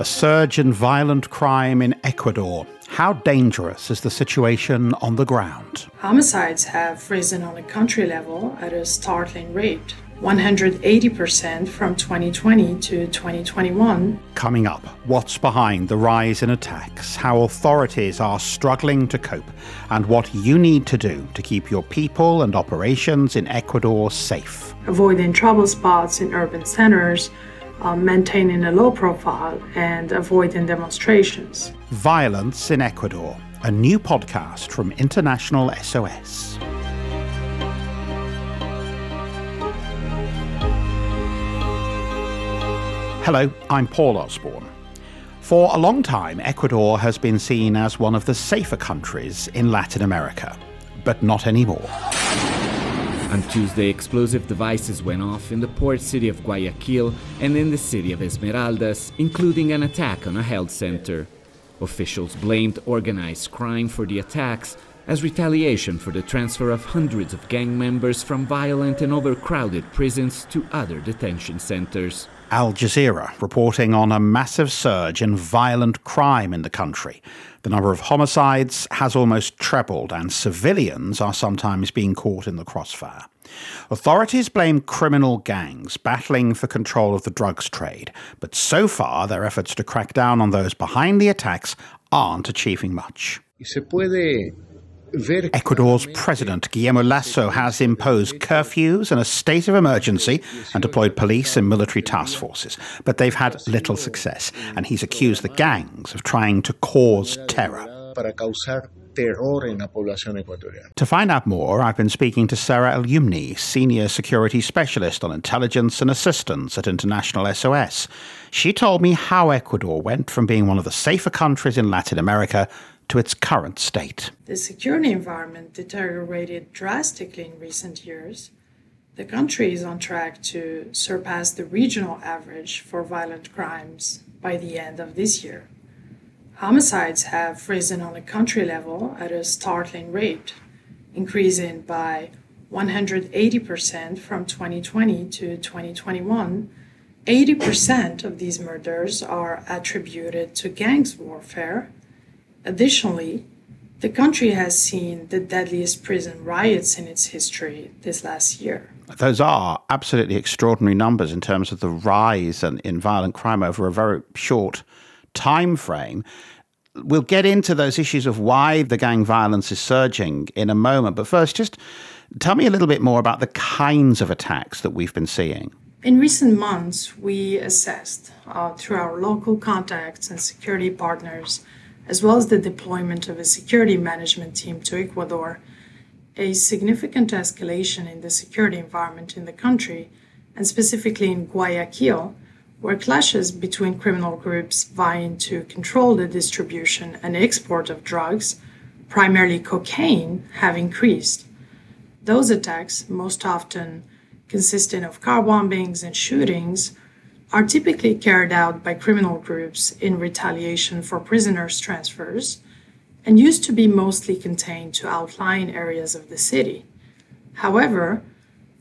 A surge in violent crime in Ecuador. How dangerous is the situation on the ground? Homicides have risen on a country level at a startling rate. 180% from 2020 to 2021. Coming up, what's behind the rise in attacks, how authorities are struggling to cope, and what you need to do to keep your people and operations in Ecuador safe. Avoiding trouble spots in urban centers, uh, maintaining a low profile, and avoiding demonstrations. Violence in Ecuador, a new podcast from International SOS. Hello, I'm Paul Osborne. For a long time, Ecuador has been seen as one of the safer countries in Latin America, but not anymore. On Tuesday, explosive devices went off in the port city of Guayaquil and in the city of Esmeraldas, including an attack on a health center. Officials blamed organized crime for the attacks as retaliation for the transfer of hundreds of gang members from violent and overcrowded prisons to other detention centers. Al Jazeera reporting on a massive surge in violent crime in the country. The number of homicides has almost trebled, and civilians are sometimes being caught in the crossfire. Authorities blame criminal gangs battling for control of the drugs trade, but so far their efforts to crack down on those behind the attacks aren't achieving much. Ecuador's president, Guillermo Lasso, has imposed curfews and a state of emergency and deployed police and military task forces, but they've had little success, and he's accused the gangs of trying to cause terror. To find out more, I've been speaking to Sara Elyoumni, Senior Security Specialist on Intelligence and Assistance at International SOS. She told me how Ecuador went from being one of the safer countries in Latin America to its current state. The security environment deteriorated drastically in recent years. The country is on track to surpass the regional average for violent crimes by the end of this year. Homicides have risen on a country level at a startling rate, increasing by 180% from 2020 to 2021. 80% of these murders are attributed to gangs warfare, Additionally, the country has seen the deadliest prison riots in its history this last year. Those are absolutely extraordinary numbers in terms of the rise in, in violent crime over a very short time frame. We'll get into those issues of why the gang violence is surging in a moment. But first, just tell me a little bit more about the kinds of attacks that we've been seeing. In recent months, we assessed uh, through our local contacts and security partners as well as the deployment of a security management team to Ecuador, a significant escalation in the security environment in the country, and specifically in Guayaquil, where clashes between criminal groups vying to control the distribution and export of drugs, primarily cocaine, have increased. Those attacks, most often consisting of car bombings and shootings, are typically carried out by criminal groups in retaliation for prisoners' transfers and used to be mostly contained to outlying areas of the city. However,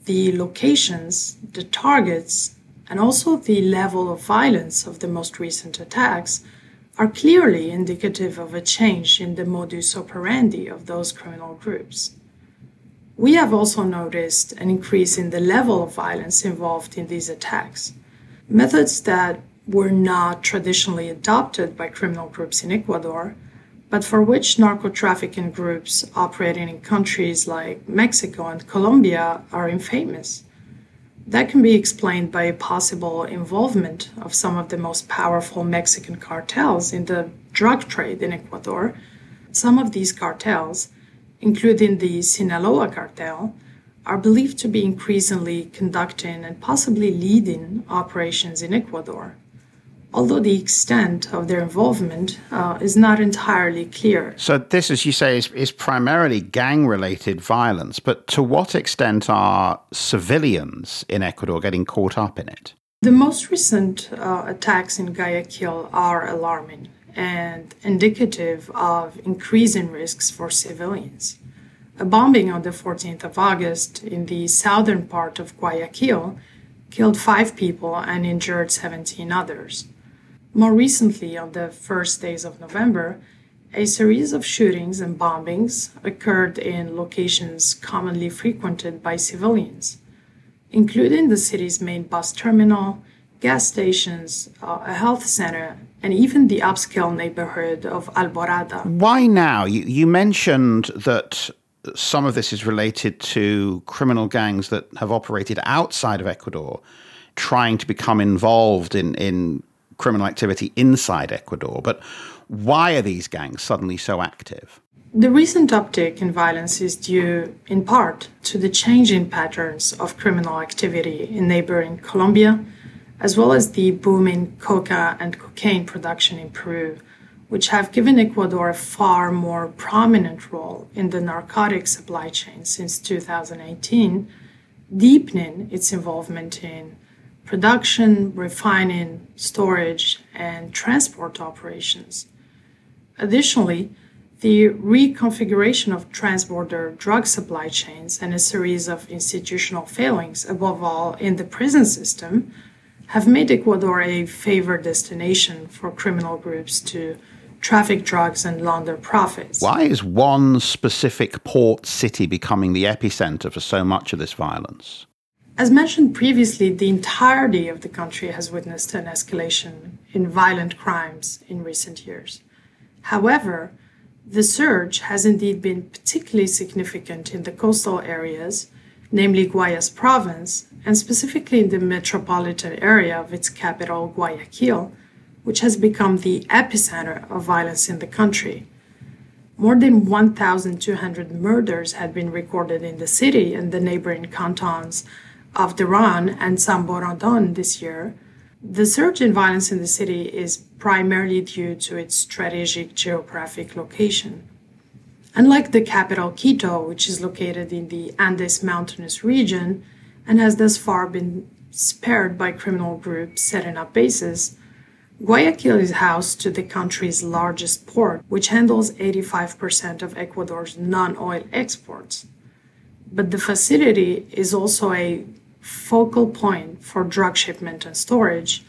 the locations, the targets, and also the level of violence of the most recent attacks are clearly indicative of a change in the modus operandi of those criminal groups. We have also noticed an increase in the level of violence involved in these attacks methods that were not traditionally adopted by criminal groups in Ecuador, but for which narco trafficking groups operating in countries like Mexico and Colombia are infamous. That can be explained by a possible involvement of some of the most powerful Mexican cartels in the drug trade in Ecuador. Some of these cartels, including the Sinaloa cartel, are believed to be increasingly conducting and possibly leading operations in Ecuador, although the extent of their involvement uh, is not entirely clear. So, this, as you say, is, is primarily gang related violence, but to what extent are civilians in Ecuador getting caught up in it? The most recent uh, attacks in Guayaquil are alarming and indicative of increasing risks for civilians. A bombing on the 14th of August in the southern part of Guayaquil killed five people and injured 17 others. More recently, on the first days of November, a series of shootings and bombings occurred in locations commonly frequented by civilians, including the city's main bus terminal, gas stations, uh, a health center, and even the upscale neighborhood of Alborada. Why now? You, you mentioned that some of this is related to criminal gangs that have operated outside of Ecuador, trying to become involved in, in criminal activity inside Ecuador. But why are these gangs suddenly so active? The recent uptick in violence is due, in part, to the changing patterns of criminal activity in neighboring Colombia, as well as the booming coca and cocaine production in Peru, which have given Ecuador a far more prominent role in the narcotic supply chain since 2018, deepening its involvement in production, refining, storage, and transport operations. Additionally, the reconfiguration of transborder drug supply chains and a series of institutional failings, above all in the prison system, have made Ecuador a favored destination for criminal groups to traffic drugs and launder profits. Why is one specific port city becoming the epicenter for so much of this violence? As mentioned previously, the entirety of the country has witnessed an escalation in violent crimes in recent years. However, the surge has indeed been particularly significant in the coastal areas, namely Guayas province, and specifically in the metropolitan area of its capital, Guayaquil, which has become the epicenter of violence in the country. More than 1,200 murders had been recorded in the city and the neighboring cantons of Duran and Samborondon this year, the surge in violence in the city is primarily due to its strategic geographic location. Unlike the capital Quito, which is located in the Andes mountainous region and has thus far been spared by criminal groups setting up bases, Guayaquil is housed to the country's largest port, which handles 85% of Ecuador's non oil exports. But the facility is also a focal point for drug shipment and storage,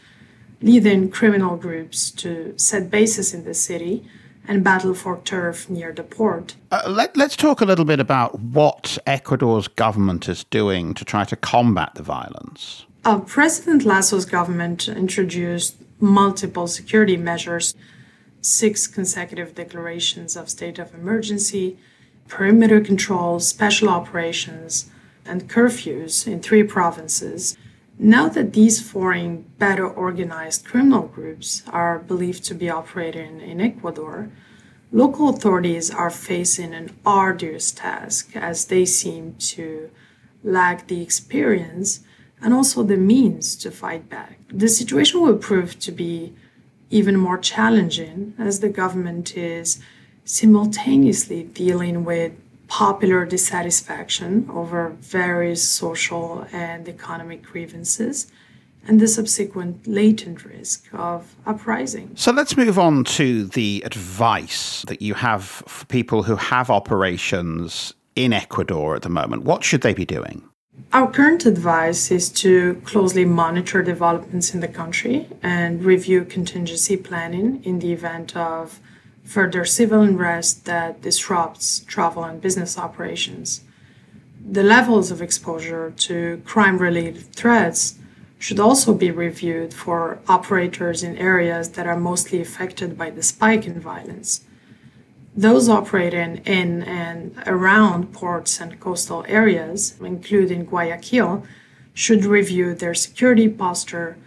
leading criminal groups to set bases in the city and battle for turf near the port. Uh, let, us talk a little bit about what Ecuador's government is doing to try to combat the violence. Uh, President Lasso's government introduced multiple security measures, six consecutive declarations of state of emergency, perimeter controls, special operations, and curfews in three provinces. Now that these foreign, better organized criminal groups are believed to be operating in Ecuador, local authorities are facing an arduous task as they seem to lack the experience and also the means to fight back. The situation will prove to be even more challenging as the government is simultaneously dealing with popular dissatisfaction over various social and economic grievances and the subsequent latent risk of uprising. So let's move on to the advice that you have for people who have operations in Ecuador at the moment. What should they be doing? Our current advice is to closely monitor developments in the country and review contingency planning in the event of further civil unrest that disrupts travel and business operations. The levels of exposure to crime related threats should also be reviewed for operators in areas that are mostly affected by the spike in violence. Those operating in and around ports and coastal areas, including Guayaquil, should review their security posture,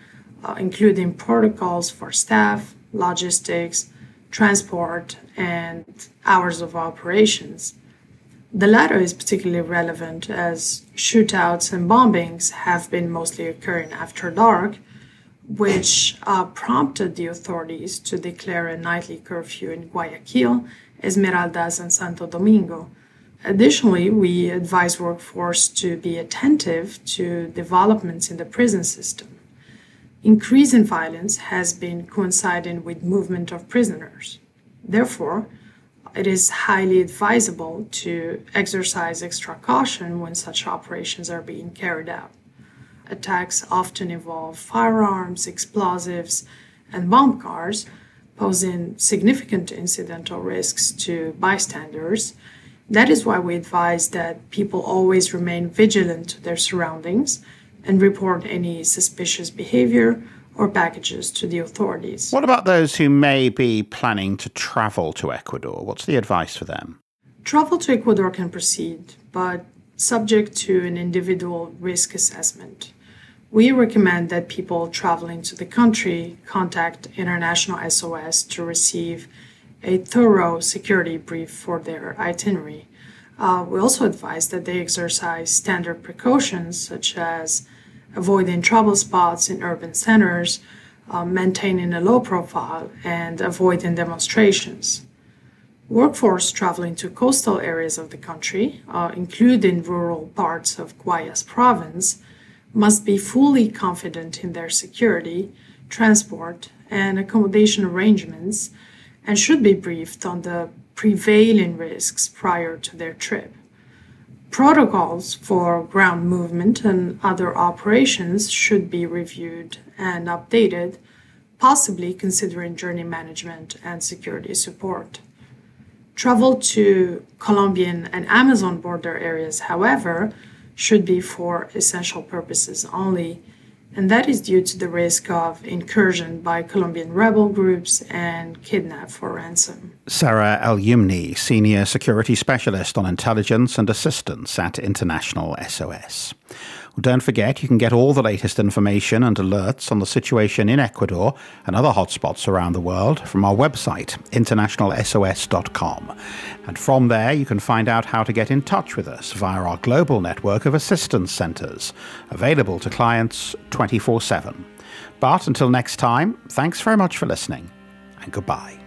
uh, including protocols for staff, logistics, transport, and hours of operations. The latter is particularly relevant as shootouts and bombings have been mostly occurring after dark, which uh, prompted the authorities to declare a nightly curfew in Guayaquil, Esmeraldas, and Santo Domingo. Additionally, we advise workforce to be attentive to developments in the prison system increase in violence has been coinciding with movement of prisoners. Therefore, it is highly advisable to exercise extra caution when such operations are being carried out. Attacks often involve firearms, explosives, and bomb cars, posing significant incidental risks to bystanders. That is why we advise that people always remain vigilant to their surroundings and report any suspicious behavior or packages to the authorities. What about those who may be planning to travel to Ecuador? What's the advice for them? Travel to Ecuador can proceed, but subject to an individual risk assessment. We recommend that people traveling to the country contact International SOS to receive a thorough security brief for their itinerary. Uh, we also advise that they exercise standard precautions such as avoiding trouble spots in urban centers, uh, maintaining a low profile, and avoiding demonstrations. Workforce traveling to coastal areas of the country, uh, including rural parts of Guayas province, must be fully confident in their security, transport, and accommodation arrangements, and should be briefed on the prevailing risks prior to their trip. Protocols for ground movement and other operations should be reviewed and updated, possibly considering journey management and security support. Travel to Colombian and Amazon border areas, however, should be for essential purposes only and that is due to the risk of incursion by Colombian rebel groups and kidnap for ransom. Sara Elyoumni, Senior Security Specialist on Intelligence and Assistance at International SOS. Well, don't forget, you can get all the latest information and alerts on the situation in Ecuador and other hotspots around the world from our website, internationalsos.com. And from there, you can find out how to get in touch with us via our global network of assistance centres, available to clients 24 7. But until next time, thanks very much for listening, and goodbye.